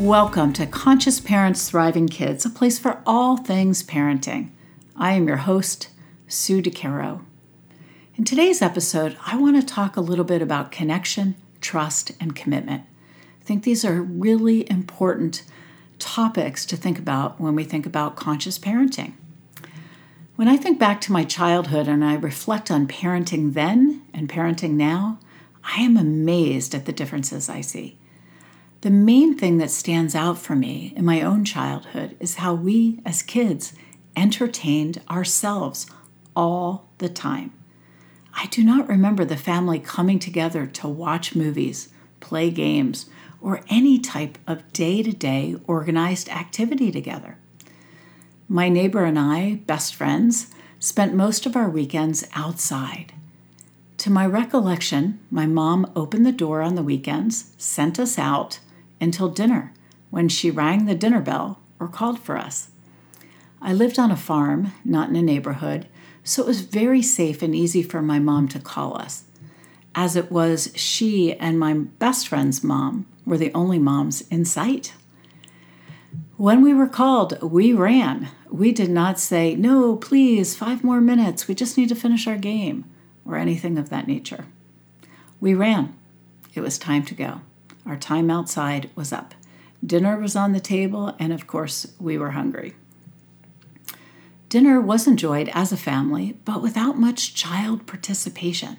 Welcome to Conscious Parents Thriving Kids, a place for all things parenting. I am your host, Sue DeCaro. In today's episode, I want to talk a little bit about connection, trust, and commitment. I think these are really important topics to think about when we think about conscious parenting. When I think back to my childhood and I reflect on parenting then and parenting now, I am amazed at the differences I see. The main thing that stands out for me in my own childhood is how we as kids entertained ourselves all the time. I do not remember the family coming together to watch movies, play games, or any type of day to day organized activity together. My neighbor and I, best friends, spent most of our weekends outside. To my recollection, my mom opened the door on the weekends, sent us out, until dinner when she rang the dinner bell or called for us. I lived on a farm, not in a neighborhood, so it was very safe and easy for my mom to call us. As it was, she and my best friend's mom were the only moms in sight. When we were called, we ran. We did not say, No, please, five more minutes, we just need to finish our game, or anything of that nature. We ran. It was time to go. Our time outside was up. Dinner was on the table, and of course, we were hungry. Dinner was enjoyed as a family, but without much child participation,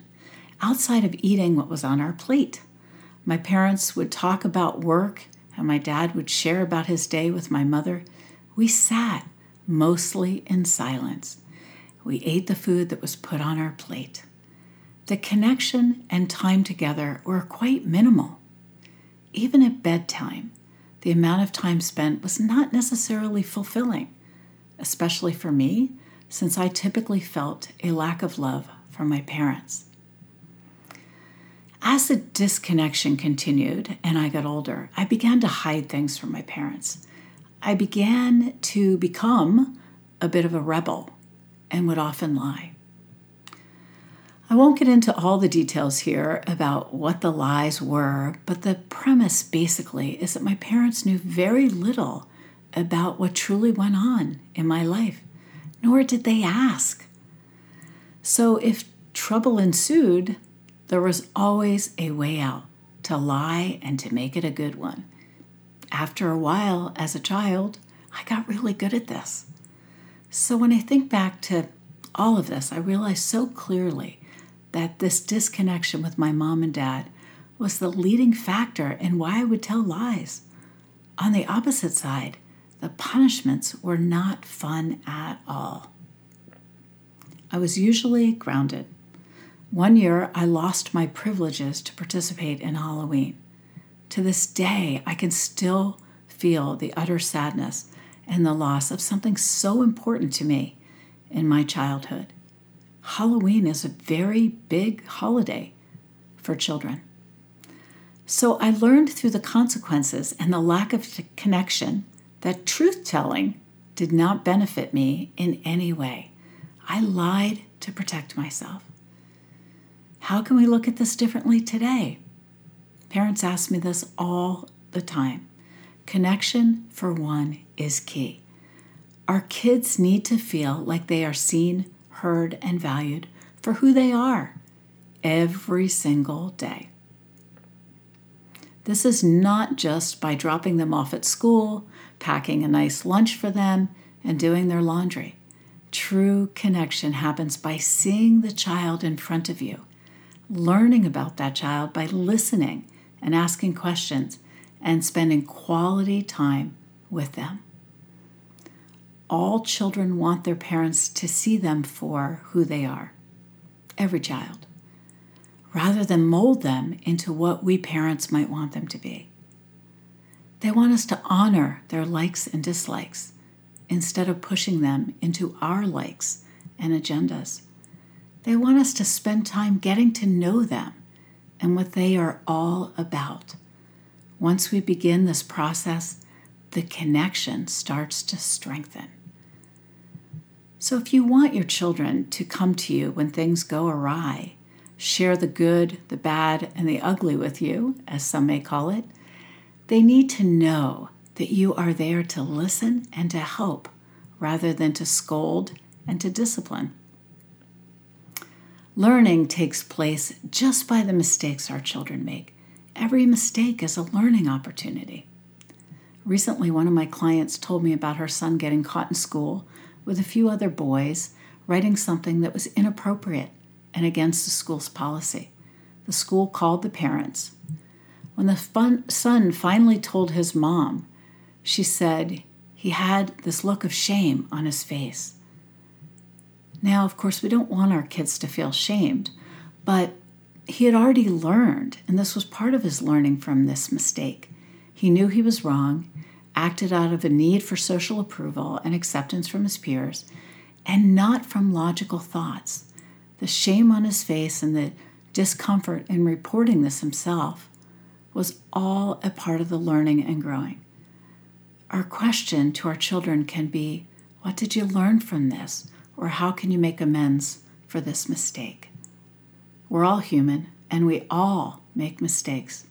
outside of eating what was on our plate. My parents would talk about work, and my dad would share about his day with my mother. We sat mostly in silence. We ate the food that was put on our plate. The connection and time together were quite minimal. Even at bedtime, the amount of time spent was not necessarily fulfilling, especially for me, since I typically felt a lack of love from my parents. As the disconnection continued and I got older, I began to hide things from my parents. I began to become a bit of a rebel and would often lie. I won't get into all the details here about what the lies were, but the premise basically is that my parents knew very little about what truly went on in my life, nor did they ask. So if trouble ensued, there was always a way out to lie and to make it a good one. After a while, as a child, I got really good at this. So when I think back to all of this, I realize so clearly that this disconnection with my mom and dad was the leading factor in why I would tell lies. On the opposite side, the punishments were not fun at all. I was usually grounded. One year, I lost my privileges to participate in Halloween. To this day, I can still feel the utter sadness and the loss of something so important to me in my childhood. Halloween is a very big holiday for children. So I learned through the consequences and the lack of connection that truth telling did not benefit me in any way. I lied to protect myself. How can we look at this differently today? Parents ask me this all the time. Connection, for one, is key. Our kids need to feel like they are seen, heard, and valued for who they are every single day. This is not just by dropping them off at school, packing a nice lunch for them, and doing their laundry. True connection happens by seeing the child in front of you, learning about that child by listening and asking questions, and spending quality time with them all children want their parents to see them for who they are. Every child. Rather than mold them into what we parents might want them to be. They want us to honor their likes and dislikes instead of pushing them into our likes and agendas. They want us to spend time getting to know them and what they are all about. Once we begin this process, the connection starts to strengthen. So, if you want your children to come to you when things go awry, share the good, the bad, and the ugly with you, as some may call it, they need to know that you are there to listen and to help rather than to scold and to discipline. Learning takes place just by the mistakes our children make. Every mistake is a learning opportunity. Recently, one of my clients told me about her son getting caught in school with a few other boys writing something that was inappropriate and against the school's policy. The school called the parents. When the son finally told his mom, she said he had this look of shame on his face. Now, of course, we don't want our kids to feel shamed, but he had already learned, and this was part of his learning from this mistake. He knew he was wrong, acted out of a need for social approval and acceptance from his peers, and not from logical thoughts. The shame on his face and the discomfort in reporting this himself was all a part of the learning and growing. Our question to our children can be What did you learn from this? Or how can you make amends for this mistake? We're all human and we all make mistakes.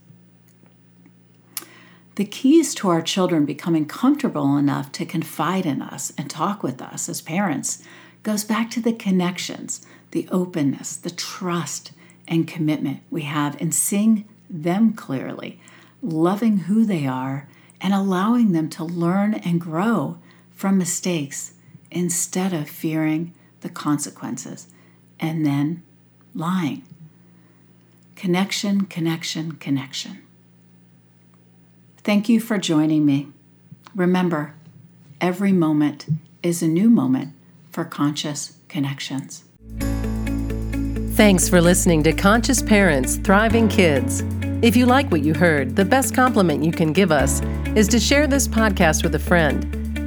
The keys to our children becoming comfortable enough to confide in us and talk with us as parents goes back to the connections, the openness, the trust, and commitment we have in seeing them clearly, loving who they are, and allowing them to learn and grow from mistakes instead of fearing the consequences and then lying. Connection, connection, connection. Thank you for joining me. Remember, every moment is a new moment for conscious connections. Thanks for listening to Conscious Parents Thriving Kids. If you like what you heard, the best compliment you can give us is to share this podcast with a friend.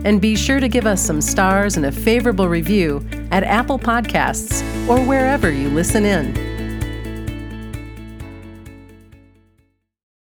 And be sure to give us some stars and a favorable review at Apple Podcasts or wherever you listen in.